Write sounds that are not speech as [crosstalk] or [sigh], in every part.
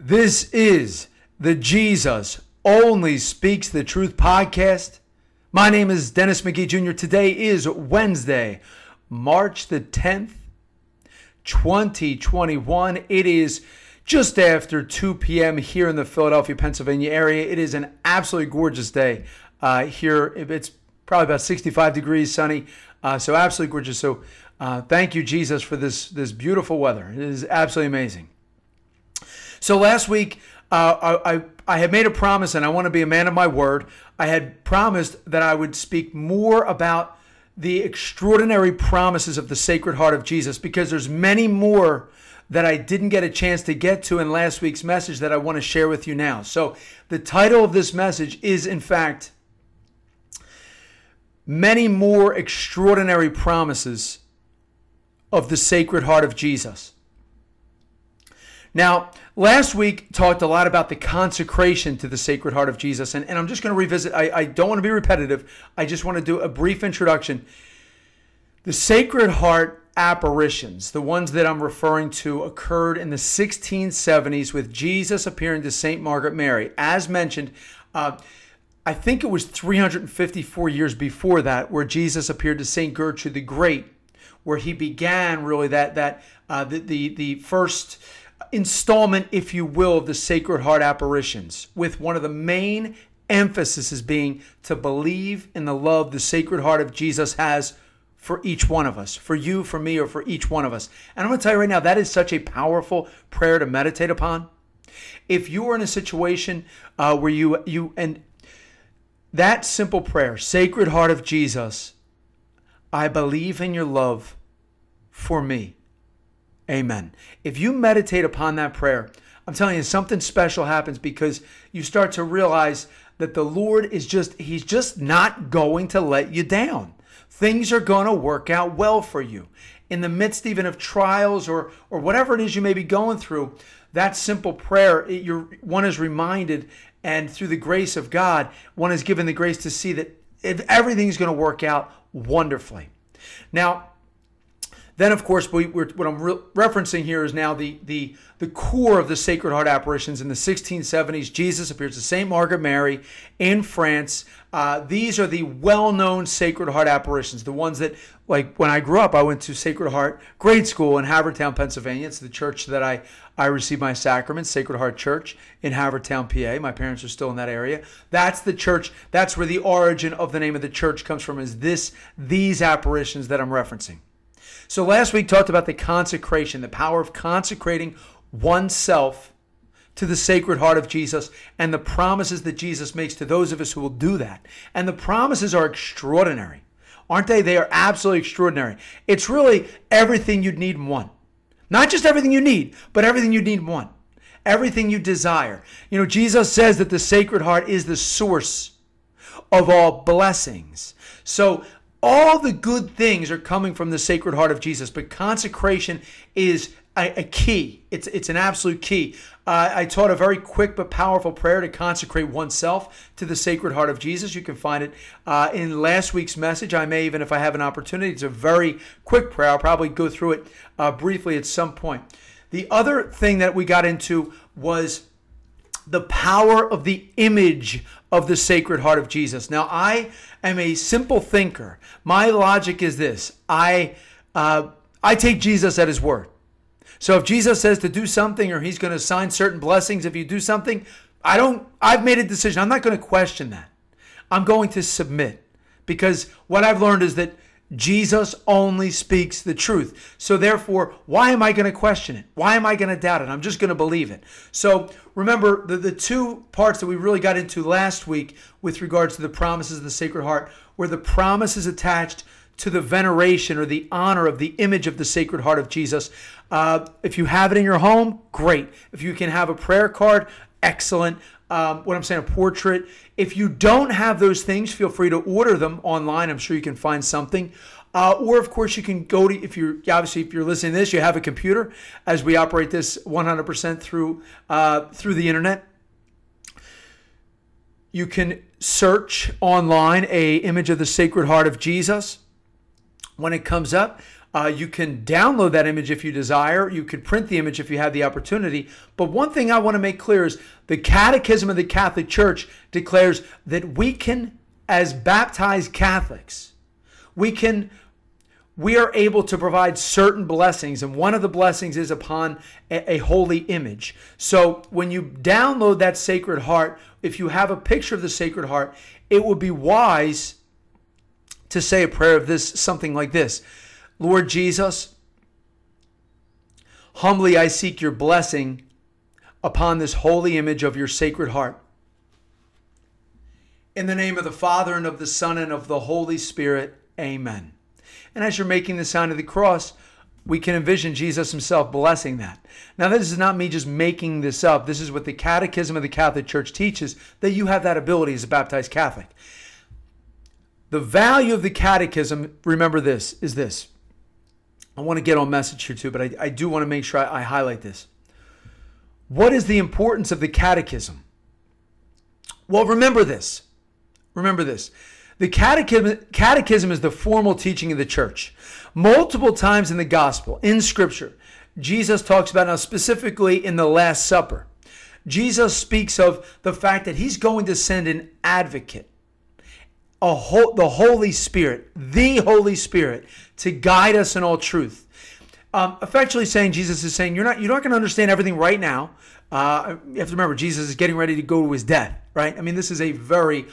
This is the Jesus Only Speaks the Truth podcast. My name is Dennis McGee Jr. Today is Wednesday, March the 10th, 2021. It is just after 2 p.m. here in the Philadelphia, Pennsylvania area. It is an absolutely gorgeous day uh, here. It's probably about 65 degrees, sunny, uh, so absolutely gorgeous. So uh, thank you, Jesus, for this this beautiful weather. It is absolutely amazing. So last week, uh, I, I, I had made a promise, and I want to be a man of my word. I had promised that I would speak more about the extraordinary promises of the Sacred Heart of Jesus, because there's many more that I didn't get a chance to get to in last week's message that I want to share with you now. So the title of this message is, in fact, many more extraordinary promises of the Sacred Heart of Jesus. Now, last week talked a lot about the consecration to the Sacred Heart of Jesus, and, and I'm just going to revisit. I, I don't want to be repetitive. I just want to do a brief introduction. The Sacred Heart apparitions, the ones that I'm referring to, occurred in the 1670s with Jesus appearing to St. Margaret Mary. As mentioned, uh, I think it was 354 years before that where Jesus appeared to St. Gertrude the Great, where he began really that, that uh, the, the, the first installment, if you will, of the Sacred Heart apparitions, with one of the main emphases being to believe in the love the Sacred Heart of Jesus has for each one of us, for you, for me, or for each one of us. And I'm going to tell you right now, that is such a powerful prayer to meditate upon. If you are in a situation uh, where you you and that simple prayer, Sacred Heart of Jesus, I believe in your love for me. Amen. If you meditate upon that prayer, I'm telling you, something special happens because you start to realize that the Lord is just, He's just not going to let you down. Things are going to work out well for you. In the midst even of trials or, or whatever it is you may be going through, that simple prayer, it, you're, one is reminded, and through the grace of God, one is given the grace to see that everything's going to work out wonderfully. Now, then, of course, we, what I'm re- referencing here is now the, the, the core of the Sacred Heart apparitions. In the 1670s, Jesus appears to St. Margaret Mary in France. Uh, these are the well known Sacred Heart apparitions, the ones that, like when I grew up, I went to Sacred Heart grade school in Havertown, Pennsylvania. It's the church that I, I received my sacraments, Sacred Heart Church in Havertown, PA. My parents are still in that area. That's the church, that's where the origin of the name of the church comes from, is this, these apparitions that I'm referencing. So last week talked about the consecration, the power of consecrating oneself to the sacred heart of Jesus and the promises that Jesus makes to those of us who will do that. And the promises are extraordinary. Aren't they? They are absolutely extraordinary. It's really everything you'd need in one. Not just everything you need, but everything you need in one. Everything you desire. You know, Jesus says that the Sacred Heart is the source of all blessings. So all the good things are coming from the Sacred Heart of Jesus, but consecration is a, key. It's, it's an absolute key. Uh, I taught a very quick but powerful prayer to consecrate oneself to the Sacred Heart of Jesus. You can find it uh, in last week's message. I may even, if I have an opportunity, it's a very quick prayer. I'll probably go through it uh, briefly at some point. The other thing that we got into was the power of the image of the Sacred Heart of Jesus. Now, I am a simple thinker. My logic is this: I uh, I take Jesus at His word. So if Jesus says to do something, or He's going to assign certain blessings if you do something, I don't. I've made a decision. I'm not going to question that. I'm going to submit because what I've learned is that Jesus only speaks the truth. So therefore, why am I going to question it? Why am I going to doubt it? I'm just going to believe it. So remember the, the two parts that we really got into last week with regards to the promises of the Sacred Heart were the promises attached to the veneration or the honor of the image of the Sacred Heart of Jesus. Uh, if you have it in your home, great. If you can have a prayer card, excellent. Um, what I'm saying, a portrait. If you don't have those things, feel free to order them online. I'm sure you can find something. Uh, or of course, you can go to if you're obviously if you're listening to this, you have a computer. As we operate this 100% through uh, through the internet, you can search online a image of the Sacred Heart of Jesus. When it comes up, Uh, you can download that image if you desire. You could print the image if you have the opportunity. But one thing I want to make clear is the Catechism of the Catholic Church declares that we can, as baptized Catholics, we can we are able to provide certain blessings, and one of the blessings is upon a, a, holy image. So when you download that Sacred Heart, if you have a picture of the Sacred Heart, it would be wise to say a prayer of this, something like this Lord Jesus, humbly I seek your blessing upon this holy image of your Sacred Heart. In the name of the Father, and of the Son, and of the Holy Spirit, amen. And as you're making the sign of the cross, we can envision Jesus himself blessing that. Now, this is not me just making this up. This is what the Catechism of the Catholic Church teaches that you have that ability as a baptized Catholic. The value of the Catechism, remember this, is this. I want to get on message here too, but I, I do want to make sure I, I highlight this. What is the importance of the Catechism? Well, remember this. Remember this. The catechism, catechism is the formal teaching of the church. Multiple times in the gospel, in scripture, Jesus talks about, now specifically in the Last Supper, Jesus speaks of the fact that he's going to send an advocate, a the Holy Spirit, the Holy Spirit, to guide us in all truth. Um, effectively saying, Jesus is saying, you're not, you're not going to understand everything right now. Uh, you have to remember, Jesus is getting ready to go to his death, right? I mean, this is a very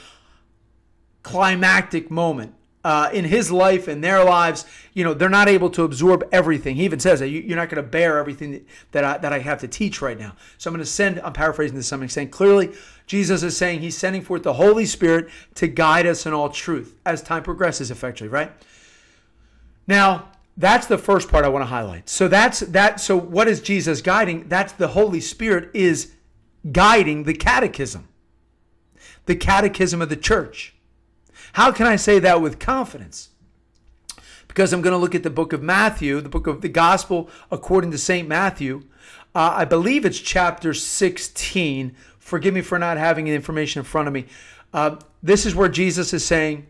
climactic moment uh, in his life and their lives. You know, they're not able to absorb everything. He even says that you're not going to bear everything that I, that I have to teach right now. So I'm going to send, I'm paraphrasing to some extent. Clearly, Jesus is saying he's sending forth the Holy Spirit to guide us in all truth as time progresses, effectively, right? Now, that's the first part I want to highlight. So that's that. So what is Jesus guiding? That's the Holy Spirit is guiding the catechism, the catechism of the church. How can I say that with confidence? Because I'm going to look at the book of Matthew, the book of the gospel according to St. Matthew. Uh, I believe it's chapter 16. Forgive me for not having the information in front of me. Uh, this is where Jesus is saying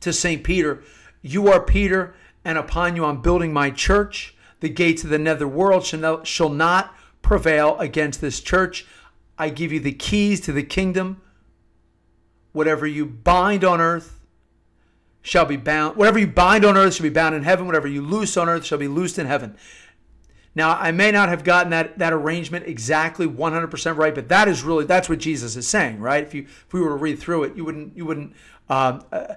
to St. Peter, You are Peter, and upon you I'm building my church. The gates of the nether world shall not prevail against this church. I give you the keys to the kingdom whatever you bind on earth shall be bound. Whatever you bind on earth shall be bound in heaven. Whatever you loose on earth shall be loosed in heaven. Now, I may not have gotten that, that arrangement exactly 100% right, but that is really that's what Jesus is saying, right? If you if we were to read through it, you wouldn't you wouldn't uh, uh,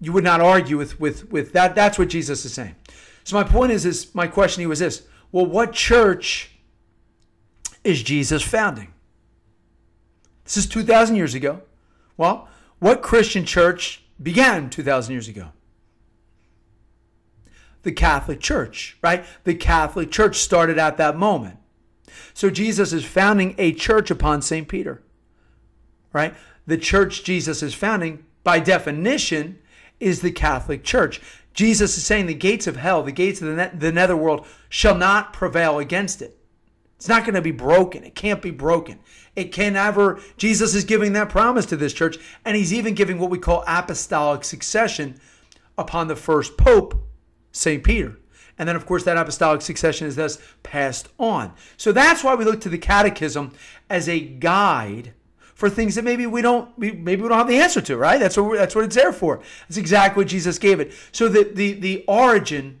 you would not argue with with with that. That's what Jesus is saying. So my point is, is my question he was this: Well, what church is Jesus founding? This is 2,000 years ago. Well, what Christian church began 2,000 years ago? The Catholic Church, right? The Catholic Church started at that moment. So Jesus is founding a church upon St. Peter, right? The church Jesus is founding, by definition, is the Catholic Church. Jesus is saying the gates of hell, the gates of the, ne- the netherworld, shall not prevail against it. It's not going to be broken. It can't be broken. It can never. Jesus is giving that promise to this church, and he's even giving what we call apostolic succession upon the first pope, St. Peter. And then, of course, that apostolic succession is thus passed on. So that's why we look to the catechism as a guide for things that maybe we don't maybe we don't have the answer to, right? That's what that's what it's there for. That's exactly what Jesus gave it. So the the the origin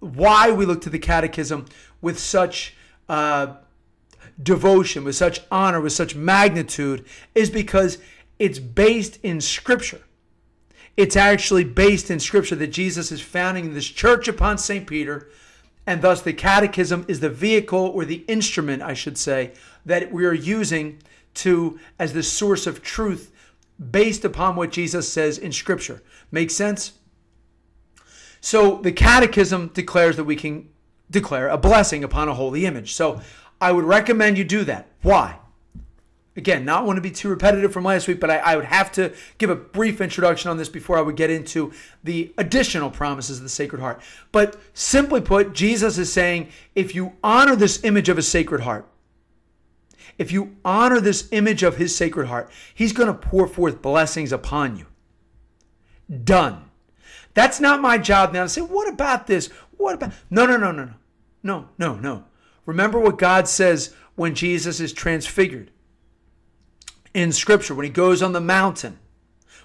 why we look to the catechism with such uh, devotion, with such honor, with such magnitude, is because it's based in Scripture. It's actually based in Scripture that Jesus is founding this church upon St. Peter, and thus the catechism is the vehicle or the instrument, I should say, that we are using to as the source of truth based upon what Jesus says in Scripture. Make sense? So the catechism declares that we can declare a blessing upon a holy image. So I would recommend you do that. Why? Again, not want to be too repetitive from last week, but I, I, would have to give a brief introduction on this before I would get into the additional promises of the Sacred Heart. But simply put, Jesus is saying if you honor this image of a Sacred Heart, if you honor this image of his Sacred Heart, he's going to pour forth blessings upon you. Done. That's not my job now to say, what about this? What about. No, no, no, no, no. No, no, no. Remember what God says when Jesus is transfigured in Scripture, when he goes on the mountain,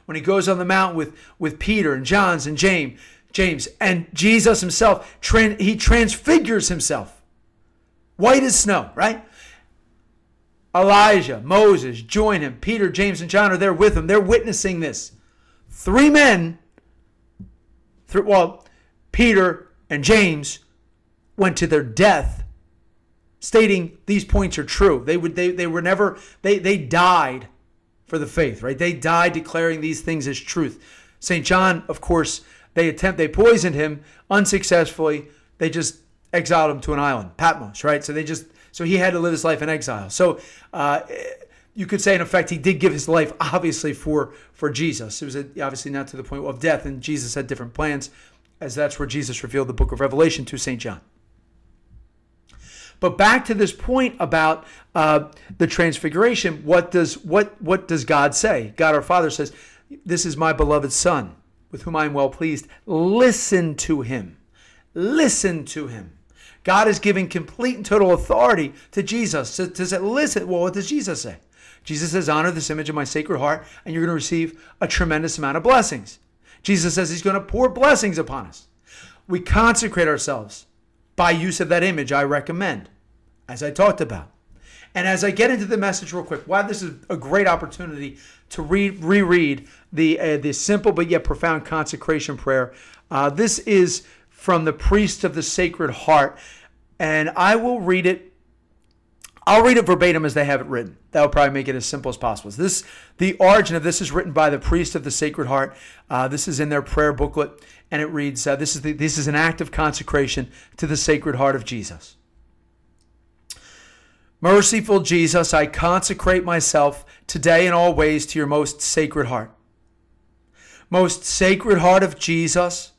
when he goes on the mountain with, with Peter and John's and James, James, and Jesus himself, he transfigures himself. White as snow, right? Elijah, Moses join him. Peter, James, and John are there with him. They're witnessing this. Three men, three, well, Peter and James went to their death stating these points are true. They would they, they were never they they died for the faith, right? They died declaring these things as truth. St. John, of course, they attempt they poisoned him unsuccessfully. They just exiled him to an island, Patmos, right? So they just so he had to live his life in exile. So uh, you could say, in effect, he did give his life obviously for for Jesus. It was obviously not to the point of death, and Jesus had different plans, as that's where Jesus revealed the book of Revelation to St. John. But back to this point about uh, the transfiguration, what does what what does God say? God our Father says, "This is my beloved Son, with whom I am well pleased. Listen to him. Listen to him." God is giving complete and total authority to Jesus to, to say, "Listen." Well, what does Jesus say? Jesus says, "Honor this image of my sacred heart, and you're going to receive a tremendous amount of blessings." Jesus says He's going to pour blessings upon us. We consecrate ourselves by use of that image, I recommend, as I talked about. And as I get into the message real quick, why this is a great opportunity to read, reread the uh, the simple but yet profound consecration prayer. Uh, this is from the priest of the Sacred Heart, and I will read it. I'll read it verbatim as they have it written. That will probably make it as simple as possible. This, the origin of this is written by the priest of the Sacred Heart. Uh, this is in their prayer booklet, and it reads, uh, "This is the, this is an act of consecration to the Sacred Heart of Jesus." Merciful Jesus, I consecrate myself today in all ways to your most sacred heart. Most sacred heart of Jesus,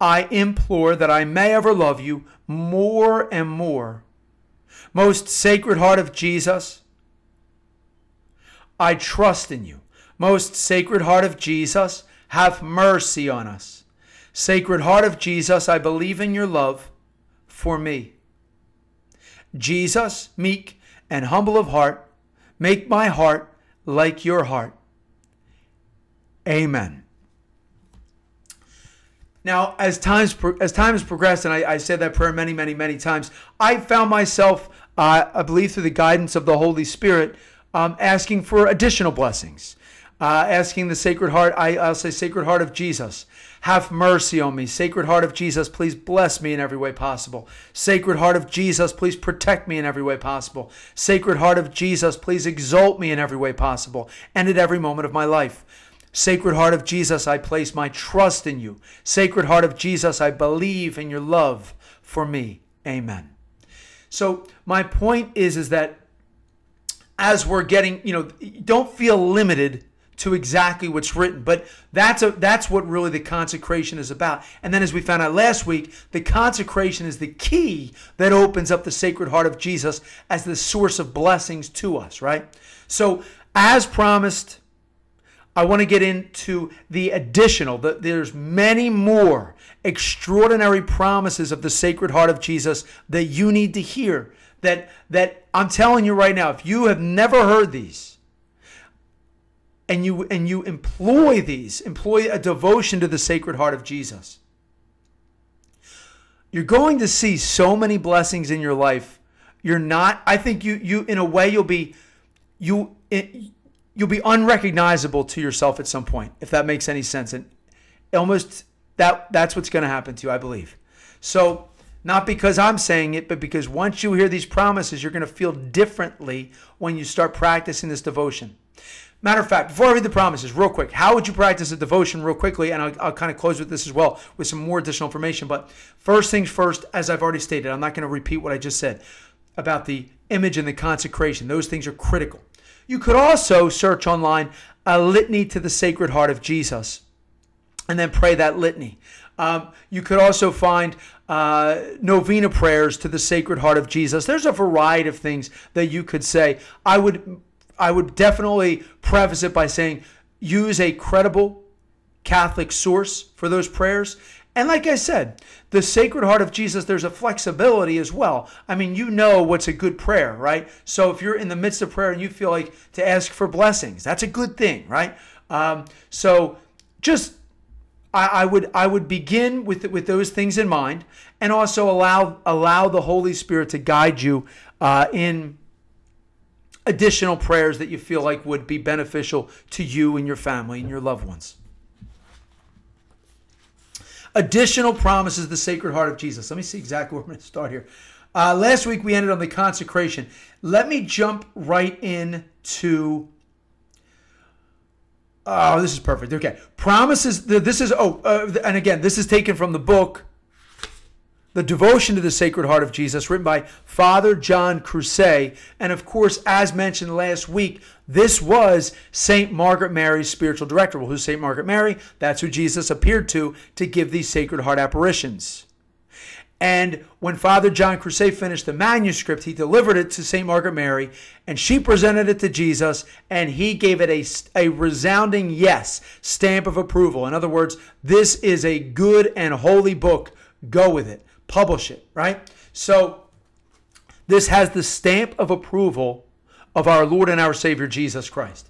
I implore that I may ever love you more and more. Most sacred heart of Jesus, I trust in you. Most sacred heart of Jesus, have mercy on us. Sacred heart of Jesus, I believe in your love for me. Jesus, meek and humble of heart, make my heart like your heart. Amen. Now, as times as time has progressed, and I, I said that prayer many, many, many times, I found myself, uh, I believe, through the guidance of the Holy Spirit, um, asking for additional blessings uh, asking the Sacred Heart, I, I'll say, Sacred Heart of Jesus, have mercy on me. Sacred Heart of Jesus, please bless me in every way possible. Sacred Heart of Jesus, please protect me in every way possible. Sacred Heart of Jesus, please exalt me in every way possible and at every moment of my life. Sacred Heart of Jesus, I place my trust in you. Sacred Heart of Jesus, I believe in your love for me. Amen. So my point is, is that as we're getting, you know, don't feel limited to exactly what's written. But that's a that's what really the consecration is about. And then as we found out last week, the consecration is the key that opens up the sacred heart of Jesus as the source of blessings to us, right? So as promised, I want to get into the additional, the, there's many more extraordinary promises of the sacred heart of Jesus that you need to hear. That that I'm telling you right now, if you have never heard these, and you and you employ these, employ a devotion to the Sacred Heart of Jesus, you're going to see so many blessings in your life. You're not. I think you you in a way you'll be you eh, you'll be unrecognizable to yourself at some point if that makes any sense and almost that that's what's going to happen to you i believe so not because i'm saying it but because once you hear these promises you're going to feel differently when you start practicing this devotion Matter of fact, before I read the promises, real quick, how would you practice a devotion, real quickly? And I'll, I'll, kind of close with this as well, with some more additional information. But first things first, as I've already stated, I'm not going to repeat what I just said about the image and the consecration. Those things are critical. You could also search online a litany to the Sacred Heart of Jesus and then pray that litany. Um, you could also find uh, novena prayers to the Sacred Heart of Jesus. There's a variety of things that you could say. I would I would definitely preface it by saying use a credible, Catholic source for those prayers. And like I said, the Sacred Heart of Jesus, there's a flexibility as well. I mean, you know what's a good prayer, right? So if you're in the midst of prayer and you feel like to ask for blessings, that's a good thing, right? Um, so just I, I would I would begin with with those things in mind, and also allow allow the Holy Spirit to guide you uh, in additional prayers that you feel like would be beneficial to you and your family and your loved ones additional promises the Sacred Heart of Jesus. Let me see exactly [laughs] where I'm going to start here. Uh, last week we ended on the consecration. Let me jump right into. Oh, this is perfect. Okay, promises. This is oh, uh, and again, this is taken from the book the devotion to the Sacred Heart of Jesus, written by Father John Croiset. And of course, as mentioned last week, this was St. Margaret Mary's spiritual director. Well, who's St. Margaret Mary? That's who Jesus appeared to to give these Sacred Heart apparitions. And when Father John Croiset finished the manuscript, he delivered it to St. Margaret Mary, and she presented it to Jesus, and he gave it a, a resounding yes, stamp of approval. In other words, this is a good and holy book. Go with it publish it, right? So this has the stamp of approval of our Lord and our Savior Jesus Christ.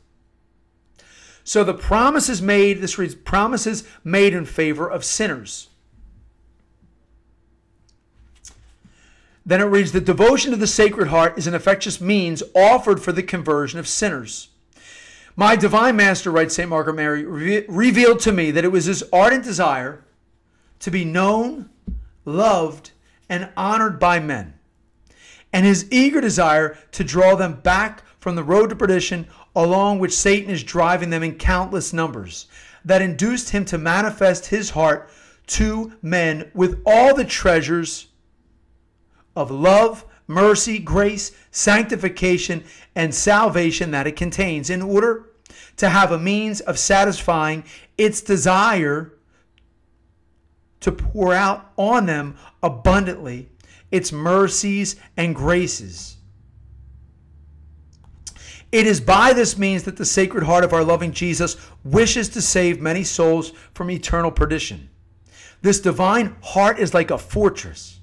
So the promises made, this reads, promises made in favor of sinners. Then it reads, the devotion to the Sacred Heart is an effectuous means offered for the conversion of sinners. My divine master, writes St. Margaret Mary, re- revealed to me that it was his ardent desire to be known, loved, and honored by men, and his eager desire to draw them back from the road to perdition along which Satan is driving them in countless numbers, that induced him to manifest his heart to men with all the treasures of love, mercy, grace, sanctification, and salvation that it contains, in order to have a means of satisfying its desire to pour out on them abundantly its mercies and graces. It is by this means that the Sacred Heart of our loving Jesus wishes to save many souls from eternal perdition. This divine heart is like a fortress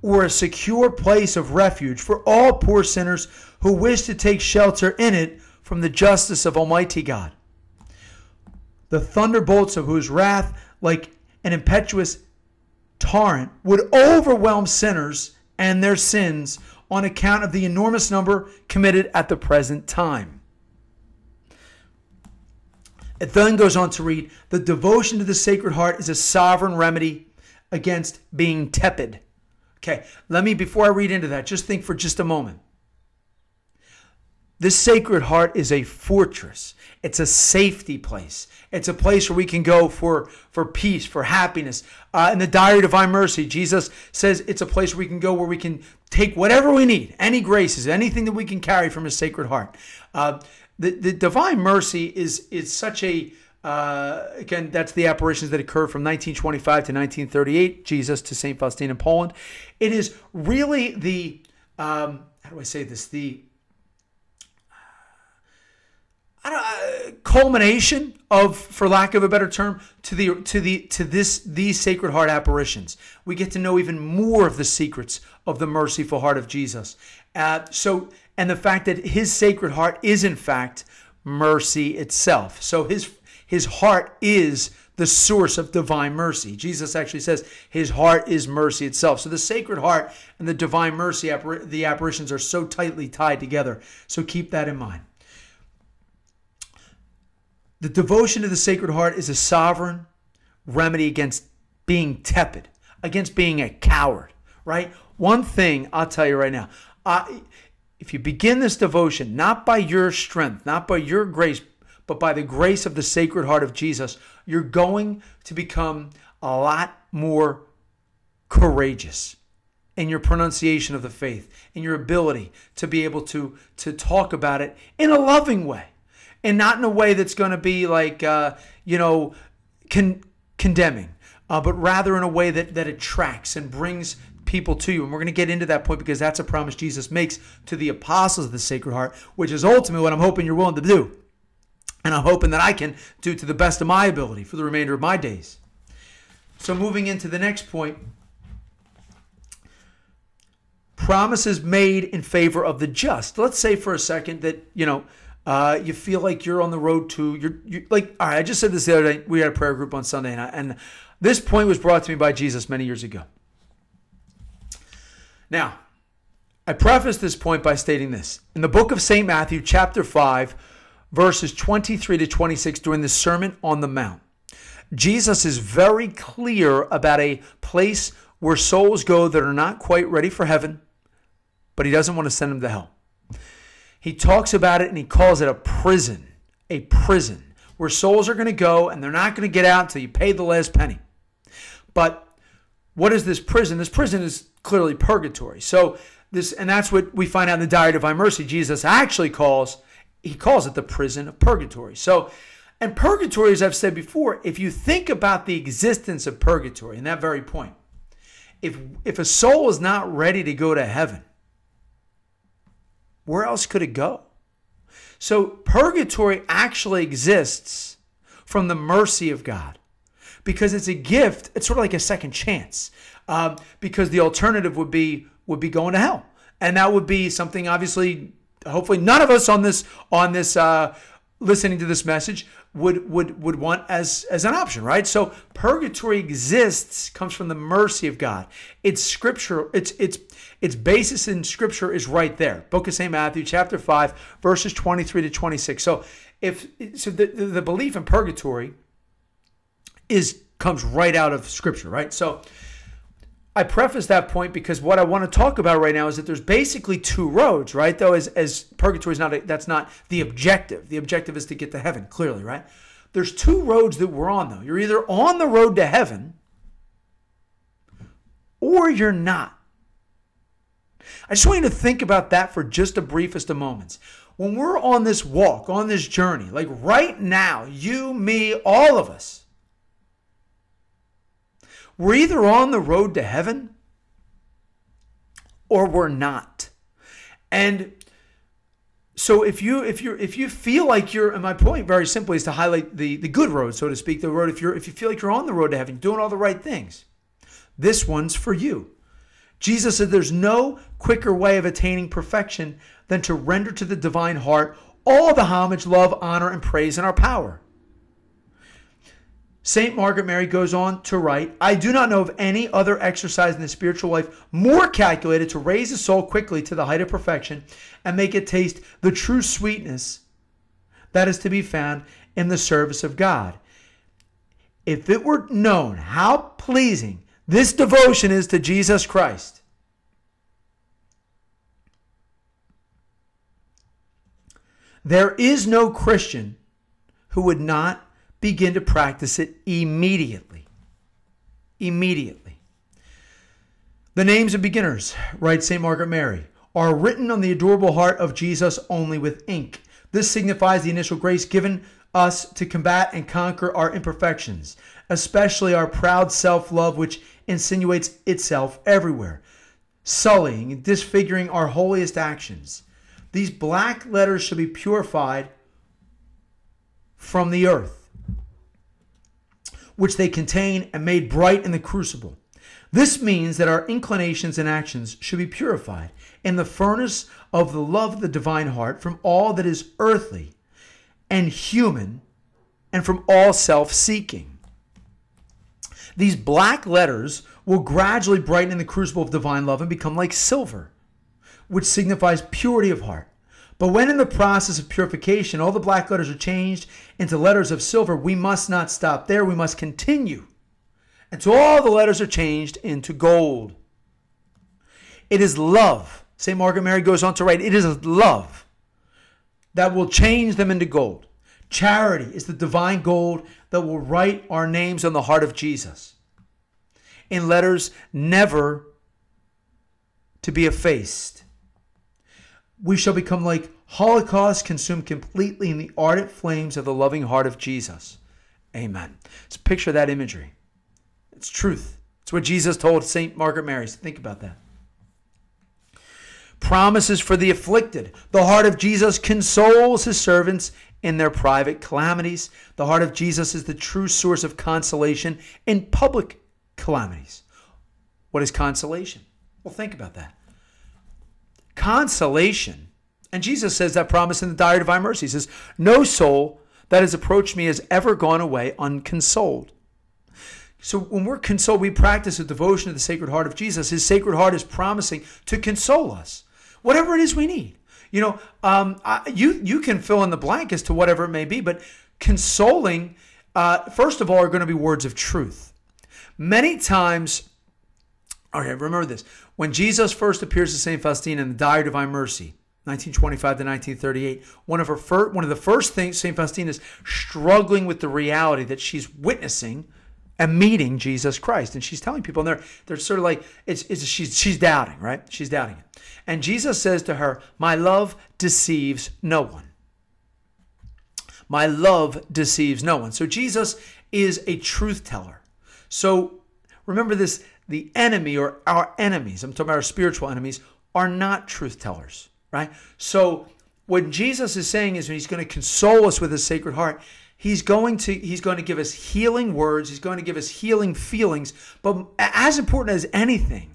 or a secure place of refuge for all poor sinners who wish to take shelter in it from the justice of Almighty God. The thunderbolts of whose wrath, like an impetuous torrent would overwhelm sinners and their sins on account of the enormous number committed at the present time. It then goes on to read The devotion to the Sacred Heart is a sovereign remedy against being tepid. Okay, let me, before I read into that, just think for just a moment. This Sacred Heart is a fortress. It's a safety place. It's a place where we can go for, for peace, for happiness. Uh, in the Diary of Divine Mercy, Jesus says it's a place where we can go where we can take whatever we need, any graces, anything that we can carry from His Sacred Heart. Uh, the, the Divine Mercy is, is such a, uh, again, that's the apparitions that occurred from 1925 to 1938, Jesus to St. Faustina in Poland. It is really the, um, how do I say this? The uh, culmination of, for lack of a better term, to the to the to this these Sacred Heart apparitions. We get to know even more of the secrets of the merciful heart of Jesus. Uh, so, and the fact that His Sacred Heart is in fact mercy itself. So His His heart is the source of divine mercy. Jesus actually says his heart is mercy itself. So the Sacred Heart and the divine mercy, the apparitions are so tightly tied together. So keep that in mind. The devotion to the Sacred Heart is a sovereign remedy against being tepid, against being a coward, right? One thing I'll tell you right now I, if you begin this devotion not by your strength, not by your grace, but by the grace of the Sacred Heart of Jesus, you're going to become a lot more courageous in your pronunciation of the faith, in your ability to be able to, to talk about it in a loving way and not in a way that's going to be like, uh, you know, con- condemning, uh, but rather in a way that, that attracts and brings people to you. And we're going to get into that point because that's a promise Jesus makes to the apostles of the Sacred Heart, which is ultimately what I'm hoping you're willing to do. And I'm hoping that I can do to the best of my ability for the remainder of my days. So, moving into the next point promises made in favor of the just. Let's say for a second that, you know, uh, you feel like you're on the road to you're, you're, like all right i just said this the other day we had a prayer group on sunday and, this point was brought to me by jesus many years ago. Now i preface this point by stating this. In the book of st matthew chapter 5 verses 23 to 26 during the sermon on the mount jesus is very clear about a place where souls go that are not quite ready for heaven but he doesn't want to send them to hell he talks about it and he calls it a prison, a prison where souls are going to go and they're not going to get out until you pay the last penny. But what is this prison? This prison is clearly purgatory. So this, and that's what we find out in the Diary of Divine Mercy. Jesus actually calls, he calls it the prison of purgatory. So, and purgatory, as I've said before, if you think about the existence of purgatory, and that very point, if if a soul is not ready to go to heaven, where else could it go? So purgatory actually exists from the mercy of God because it's a gift. It's sort of like a second chance um, because the alternative would be would be going to hell, and that would be something obviously. Hopefully, none of us on this on this uh, listening to this message would would would want as as an option, right? So purgatory exists comes from the mercy of God. It's scripture. It's it's its basis in scripture is right there. Book of St. Matthew, chapter 5, verses 23 to 26. So if so the, the belief in purgatory is comes right out of scripture, right? So I preface that point because what I want to talk about right now is that there's basically two roads, right? Though as, as purgatory is not a, that's not the objective. The objective is to get to heaven, clearly, right? There's two roads that we're on though. You're either on the road to heaven or you're not. I just want you to think about that for just the briefest of moments. When we're on this walk, on this journey, like right now, you, me, all of us, we're either on the road to heaven or we're not. And so if you if you if you feel like you're and my point very simply is to highlight the the good road so to speak the road if you're if you feel like you're on the road to heaven doing all the right things. This one's for you. Jesus said there's no quicker way of attaining perfection than to render to the divine heart all the homage love honor and praise in our power St. Margaret Mary goes on to write I do not know of any other exercise in the spiritual life more calculated to raise the soul quickly to the height of perfection and make it taste the true sweetness that is to be found in the service of God. If it were known how pleasing this devotion is to Jesus Christ, there is no Christian who would not begin to practice it immediately. Immediately. The names of beginners, writes St. Margaret Mary, are written on the adorable heart of Jesus only with ink. This signifies the initial grace given us to combat and conquer our imperfections, especially our proud self love, which insinuates itself everywhere, sullying and disfiguring our holiest actions. These black letters should be purified from the earth which they contain and made bright in the crucible. This means that our inclinations and actions should be purified in the furnace of the love of the divine heart from all that is earthly and human and from all self seeking. These black letters will gradually brighten in the crucible of divine love and become like silver, which signifies purity of heart. But when in the process of purification all the black letters are changed into letters of silver, we must not stop there. We must continue until all the letters are changed into gold. It is love. St. Margaret Mary goes on to write, it is love that will change them into gold. Charity is the divine gold that will write our names on the heart of Jesus in letters never to be effaced we shall become like Holocaust consumed completely in the ardent flames of the loving heart of Jesus. Amen. So picture that imagery. It's truth. It's what Jesus told St. Margaret Mary. Think about that. Promises for the afflicted. The heart of Jesus consoles his servants in their private calamities. The heart of Jesus is the true source of consolation in public calamities. What is consolation? Well, think about that. Consolation, and Jesus says that promise in the Diary of Divine Mercy. He says, No soul that has approached me has ever gone away unconsoled. So when we're consoled, we practice a devotion to the Sacred Heart of Jesus. His Sacred Heart is promising to console us, whatever it is we need. You know, um, I, you you can fill in the blank as to whatever it may be, but consoling, uh, first of all, are going to be words of truth. Many times, okay, remember this: when Jesus first appears to Saint Faustina in the Diary of Divine Mercy, 1925 to 1938. One of her first, one of the first things St. Faustina is struggling with the reality that she's witnessing and meeting Jesus Christ. And she's telling people, and they're they're sort of like it's, it's she's she's doubting, right? She's doubting it. And Jesus says to her, My love deceives no one. My love deceives no one. So Jesus is a truth teller. So remember this the enemy or our enemies, I'm talking about our spiritual enemies, are not truth tellers, right? So what Jesus is saying is when he's going to console us with his sacred heart, he's going to he's going to give us healing words, he's going to give us healing feelings, but as important as anything,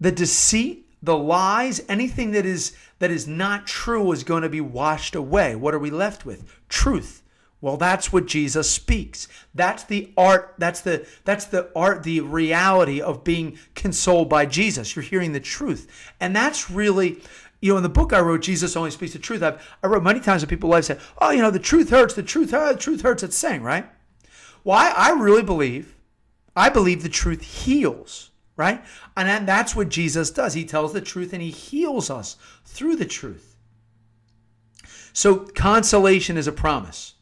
the deceit, the lies, anything that is that is not true is going to be washed away. What are we left with? Truth. Well, that's what Jesus speaks. That's the art, that's the that's the art, the reality of being consoled by Jesus. You're hearing the truth. And that's really you know, in the book I wrote, Jesus only speaks the truth. I've, I wrote many times that people life say, oh, you know, the truth hurts, the truth hurts, the truth hurts. It's saying, right? Well, I, I really believe, I believe the truth heals, right? And that's what Jesus does. He tells the truth and he heals us through the truth. So consolation is a promise.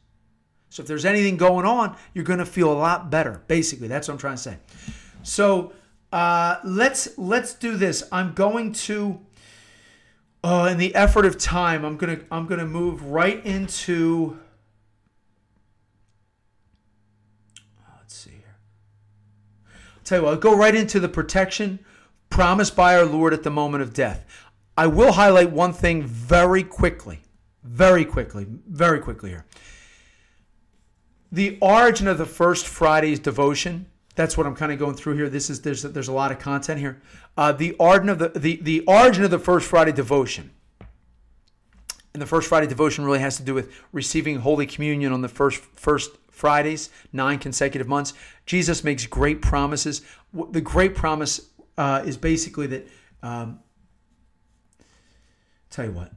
So if there's anything going on, you're going to feel a lot better. Basically, that's what I'm trying to say. So uh, let's let's do this. I'm going to, uh, in the effort of time, I'm gonna I'm gonna move right into. Let's see here. I'll tell you what. I'll go right into the protection promised by our Lord at the moment of death. I will highlight one thing very quickly, very quickly, very quickly here the origin of the first Friday's devotion. That's what I'm kind of going through here. This is there's there's a lot of content here. Uh, the origin of the, the the origin of the first Friday devotion. And the first Friday devotion really has to do with receiving Holy Communion on the first first Fridays, nine consecutive months. Jesus makes great promises. The great promise uh, is basically that. Um, tell you what,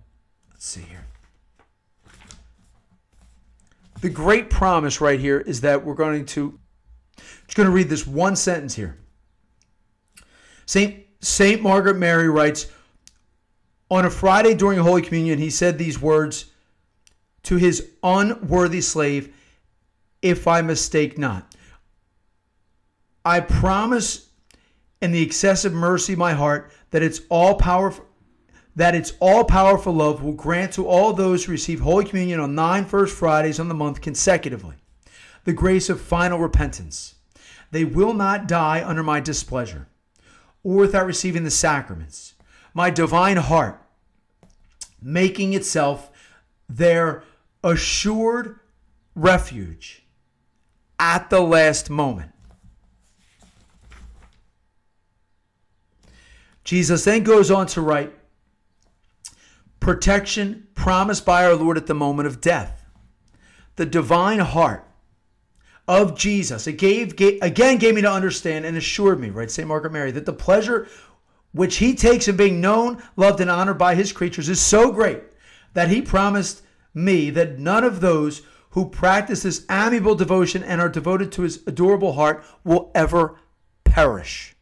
let's see here. The great promise right here is that we're going to just going to read this one sentence here. Saint Saint Margaret Mary writes on a Friday during Holy Communion he said these words to his unworthy slave if I mistake not. I promise in the excessive mercy of my heart that it's all powerful that its all powerful love will grant to all those who receive Holy Communion on nine First Fridays on the month consecutively the grace of final repentance. They will not die under my displeasure or without receiving the sacraments. My divine heart making itself their assured refuge at the last moment. Jesus then goes on to write, protection promised by our Lord at the moment of death. The divine heart of Jesus, it gave, gave, again gave me to understand and assured me, right, St. Margaret Mary, that the pleasure which he takes in being known, loved, and honored by his creatures is so great that he promised me that none of those who practice this amiable devotion and are devoted to his adorable heart will ever perish.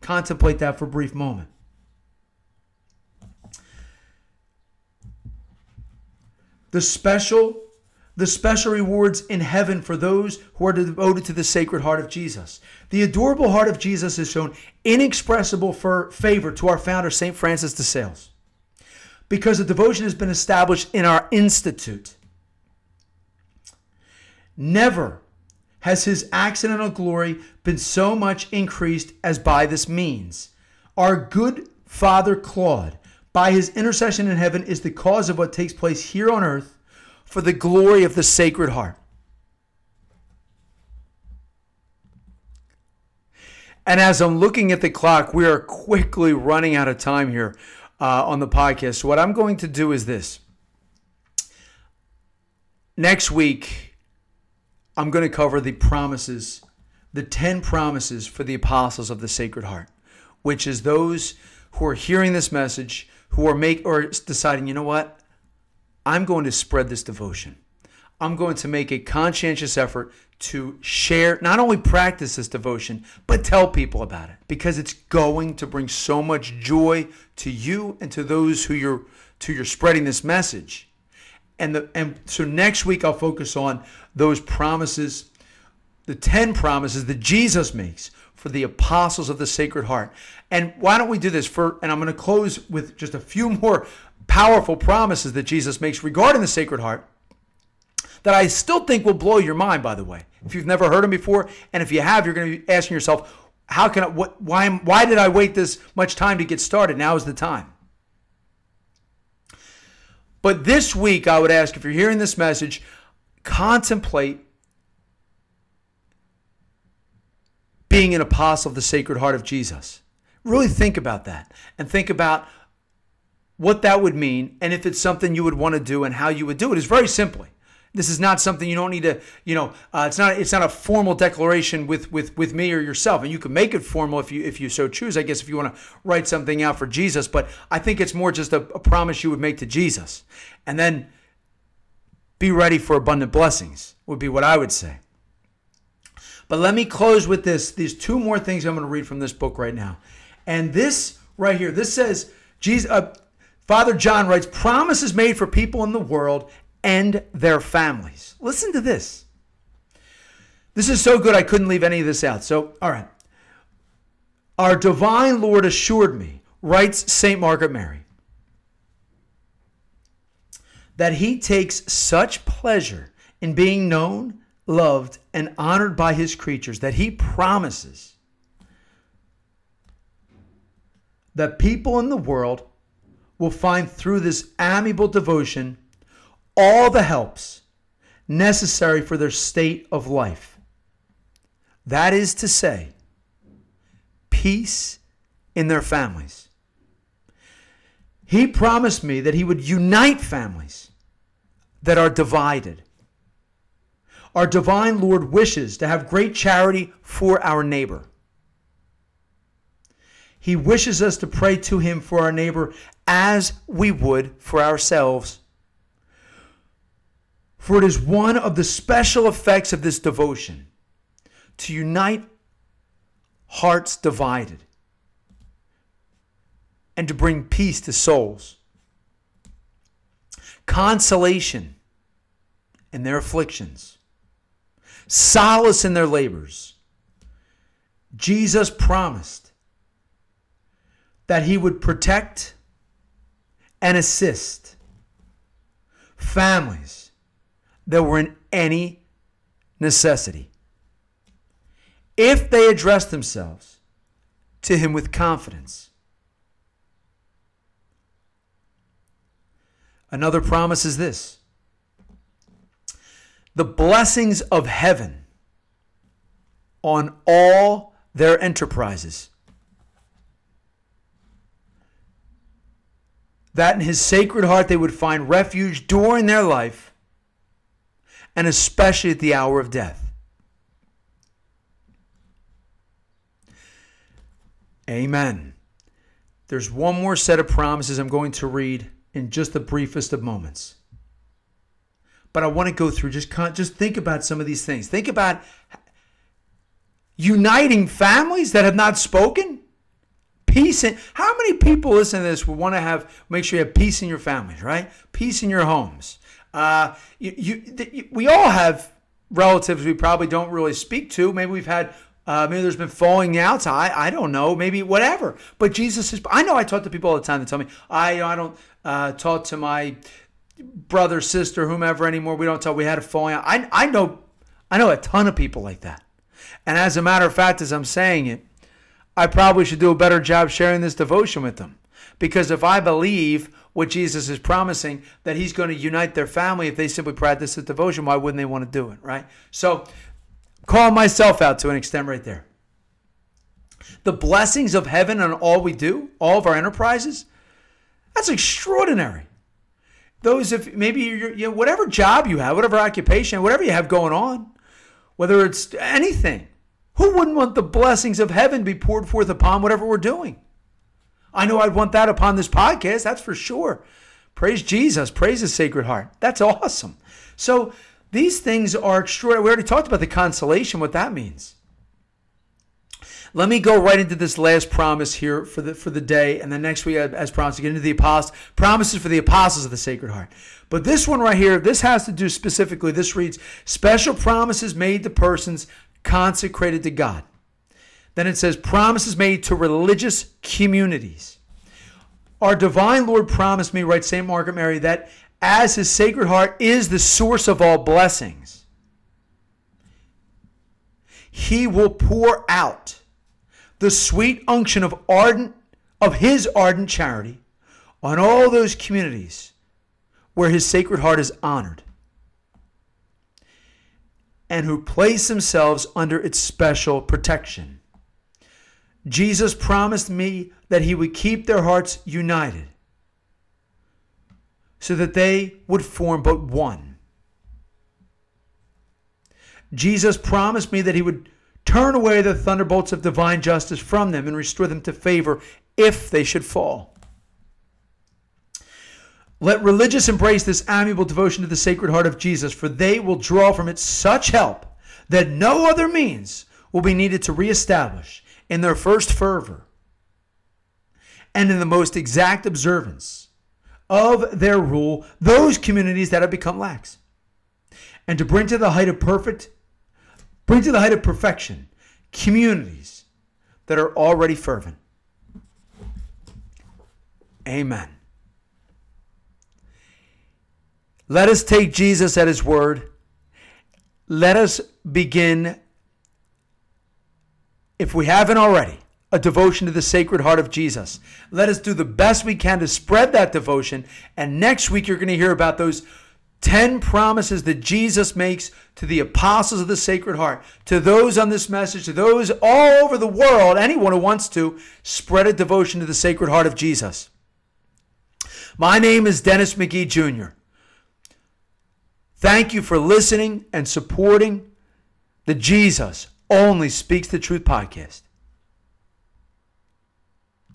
Contemplate that for a brief moment. The special the special rewards in heaven for those who are devoted to the sacred heart of Jesus. The adorable heart of Jesus has shown inexpressible favor to our founder, St. Francis de Sales, because the devotion has been established in our institute. Never has his accidental glory been so much increased as by this means. Our good Father Claude by his intercession in heaven is the cause of what takes place here on earth for the glory of the Sacred Heart. And as I'm looking at the clock, we are quickly running out of time here uh, on the podcast. So, what I'm going to do is this. Next week, I'm going to cover the promises, the 10 promises for the apostles of the Sacred Heart, which is those who are hearing this message, who are make or deciding, you know what? I'm going to spread this devotion. I'm going to make a conscientious effort to share, not only practice this devotion, but tell people about it because it's going to bring so much joy to you and to those who you're to you're spreading this message. And the and so next week I'll focus on those promises, the 10 promises that Jesus makes for the apostles of the Sacred Heart. And why don't we do this for and I'm going to close with just a few more powerful promises that Jesus makes regarding the Sacred Heart that I still think will blow your mind, by the way. If you've never heard them before, and if you have, you're going to be asking yourself, how can I, what, why, why did I wait this much time to get started? Now is the time. But this week, I would ask if you're hearing this message, contemplate being an apostle of the Sacred Heart of Jesus. Really think about that and think about what that would mean and if it's something you would want to do and how you would do it. It's very simply. This is not something you don't need to, you know, uh, it's not it's not a formal declaration with with with me or yourself, and you can make it formal if you if you so choose. I guess if you want to write something out for Jesus, but I think it's more just a, a promise you would make to Jesus, and then be ready for abundant blessings would be what I would say. But let me close with this. These two more things I'm going to read from this book right now, and this right here. This says Jesus. Uh, Father John writes, promises made for people in the world and their families. Listen to this. This is so good, I couldn't leave any of this out. So, all right. Our divine Lord assured me, writes St. Margaret Mary, that he takes such pleasure in being known, loved, and honored by his creatures that he promises that people in the world will find through this amiable devotion all the helps necessary for their state of life. That is to say, peace in their families. He promised me that He would unite families that are divided. Our divine Lord wishes to have great charity for our neighbor. He wishes us to pray to Him for our neighbor as we would for ourselves. For it is one of the special effects of this devotion to unite hearts divided and to bring peace to souls, consolation in their afflictions, solace in their labors. Jesus promised that he would protect and assist families that were in any necessity. If they address themselves to Him with confidence. Another promise is this the blessings of heaven on all their enterprises. That in his sacred heart they would find refuge during their life and especially at the hour of death. Amen. There's one more set of promises I'm going to read in just the briefest of moments. But I want to go through just just think about some of these things. Think about uniting families that have not spoken. Peace in how many people listen to this would want to have make sure you have peace in your families, right? Peace in your homes. Uh, you, you, we all have relatives we probably don't really speak to. Maybe we've had, uh, maybe there's been falling outs. I, I don't know, maybe whatever. But Jesus is, I know I talk to people all the time that tell me, I, I don't uh, talk to my brother, sister, whomever anymore. We don't tell. We had a falling out. I, I know, I know a ton of people like that. And as a matter of fact, as I'm saying it, I probably should do a better job sharing this devotion with them. Because if I believe what Jesus is promising, that he's going to unite their family if they simply practice the devotion, why wouldn't they want to do it, right? So, call myself out to an extent right there. The blessings of heaven on all we do, all of our enterprises, that's extraordinary. Those, if maybe you're, you know, whatever job you have, whatever occupation, whatever you have going on, whether it's anything, who wouldn't want the blessings of heaven be poured forth upon whatever we're doing? I know I'd want that upon this podcast, that's for sure. Praise Jesus, praise His Sacred Heart. That's awesome. So these things are extraordinary. We already talked about the consolation, what that means. Let me go right into this last promise here for the for the day, and then next week, as promised, get into the apostles promises for the apostles of the Sacred Heart. But this one right here, this has to do specifically. This reads special promises made to persons consecrated to God. Then it says promises made to religious communities. Our divine Lord promised me, writes St. Margaret Mary, that as his sacred heart is the source of all blessings, he will pour out the sweet unction of ardent of his ardent charity on all those communities where his sacred heart is honored and who place themselves under its special protection. Jesus promised me that he would keep their hearts united so that they would form but one. Jesus promised me that he would turn away the thunderbolts of divine justice from them and restore them to favor if they should fall. Let religious embrace this amiable devotion to the Sacred Heart of Jesus, for they will draw from it such help that no other means will be needed to reestablish in their first fervor and in the most exact observance of their rule those communities that have become lax and to bring to the height of perfect bring to the height of perfection communities that are already fervent amen let us take jesus at his word let us begin if we haven't already, a devotion to the Sacred Heart of Jesus. Let us do the best we can to spread that devotion. And next week, you're going to hear about those 10 promises that Jesus makes to the apostles of the Sacred Heart, to those on this message, to those all over the world, anyone who wants to spread a devotion to the Sacred Heart of Jesus. My name is Dennis McGee Jr. Thank you for listening and supporting the Jesus only Speaks the Truth podcast.